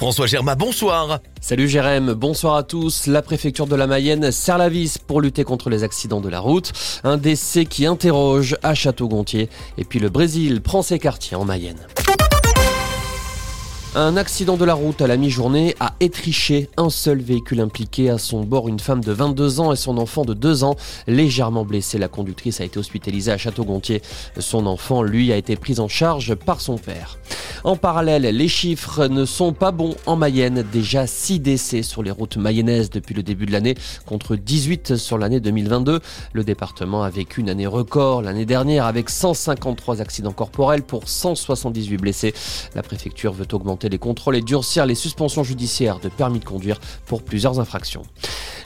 François Germain, bonsoir. Salut Jérém, bonsoir à tous. La préfecture de la Mayenne serre la vis pour lutter contre les accidents de la route. Un décès qui interroge à Château-Gontier. Et puis le Brésil prend ses quartiers en Mayenne. Un accident de la route à la mi-journée a étriché un seul véhicule impliqué à son bord une femme de 22 ans et son enfant de 2 ans légèrement blessé. La conductrice a été hospitalisée à Château-Gontier. Son enfant, lui, a été pris en charge par son père. En parallèle, les chiffres ne sont pas bons en Mayenne. Déjà 6 décès sur les routes mayennaises depuis le début de l'année contre 18 sur l'année 2022. Le département a vécu une année record l'année dernière avec 153 accidents corporels pour 178 blessés. La préfecture veut augmenter les contrôles et durcir les suspensions judiciaires de permis de conduire pour plusieurs infractions.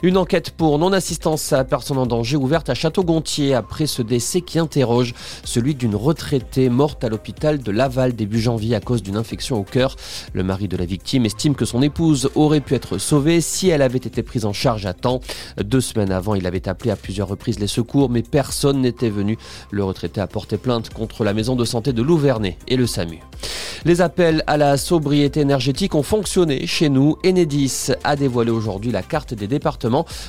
Une enquête pour non-assistance à personne en danger ouverte à Château-Gontier après ce décès qui interroge celui d'une retraitée morte à l'hôpital de Laval début janvier à cause d'une infection au cœur. Le mari de la victime estime que son épouse aurait pu être sauvée si elle avait été prise en charge à temps. Deux semaines avant, il avait appelé à plusieurs reprises les secours, mais personne n'était venu. Le retraité a porté plainte contre la maison de santé de Louvernay et le SAMU. Les appels à la sobriété énergétique ont fonctionné chez nous. Enedis a dévoilé aujourd'hui la carte des départements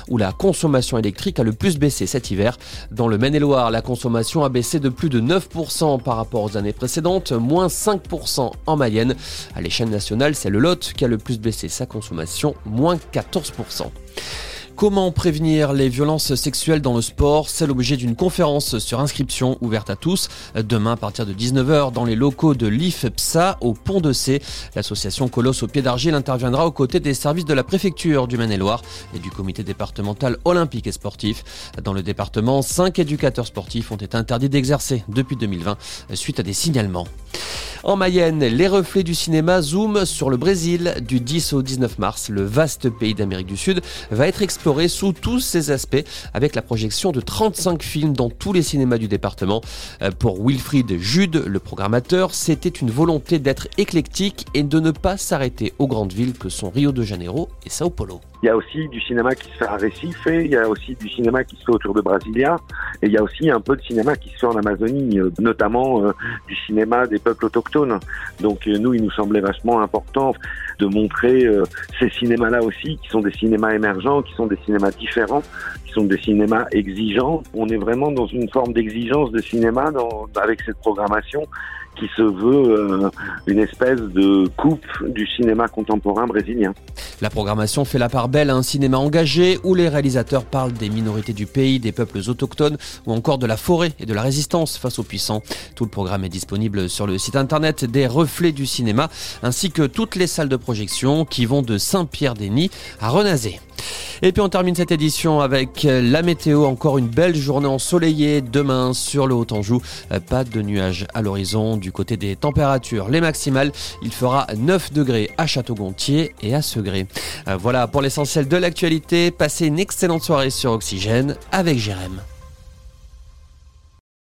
où la consommation électrique a le plus baissé cet hiver. Dans le Maine-et-Loire, la consommation a baissé de plus de 9% par rapport aux années précédentes, moins 5% en Mayenne. À l'échelle nationale, c'est le Lot qui a le plus baissé sa consommation, moins 14%. Comment prévenir les violences sexuelles dans le sport? C'est l'objet d'une conférence sur inscription ouverte à tous demain à partir de 19h dans les locaux de l'IFPSA au Pont de C. L'association Colosse au pied d'argile interviendra aux côtés des services de la préfecture du Maine-et-Loire et du comité départemental olympique et sportif. Dans le département, cinq éducateurs sportifs ont été interdits d'exercer depuis 2020 suite à des signalements. En Mayenne, les reflets du cinéma zoom sur le Brésil du 10 au 19 mars. Le vaste pays d'Amérique du Sud va être exploré sous tous ses aspects avec la projection de 35 films dans tous les cinémas du département. Euh, pour Wilfried Jude, le programmateur, c'était une volonté d'être éclectique et de ne pas s'arrêter aux grandes villes que sont Rio de Janeiro et Sao Paulo. Il y a aussi du cinéma qui se fait à Recife, il y a aussi du cinéma qui se fait autour de Brasilia, et il y a aussi un peu de cinéma qui se fait en Amazonie, euh, notamment euh, du cinéma des peuples autochtones. Donc euh, nous, il nous semblait vachement important de montrer ces cinémas-là aussi, qui sont des cinémas émergents, qui sont des cinémas différents, qui sont des cinémas exigeants. On est vraiment dans une forme d'exigence de cinéma dans, avec cette programmation qui se veut une espèce de coupe du cinéma contemporain brésilien. La programmation fait la part belle à un cinéma engagé où les réalisateurs parlent des minorités du pays, des peuples autochtones ou encore de la forêt et de la résistance face aux puissants. Tout le programme est disponible sur le site internet des Reflets du cinéma ainsi que toutes les salles de projection qui vont de Saint-Pierre-des-Nids à Renazé. Et puis on termine cette édition avec la météo. Encore une belle journée ensoleillée demain sur le Haut-Anjou. Pas de nuages à l'horizon. Du côté des températures, les maximales, il fera 9 degrés à Château-Gontier et à Segré. Voilà pour l'essentiel de l'actualité. Passez une excellente soirée sur Oxygène avec Jérém.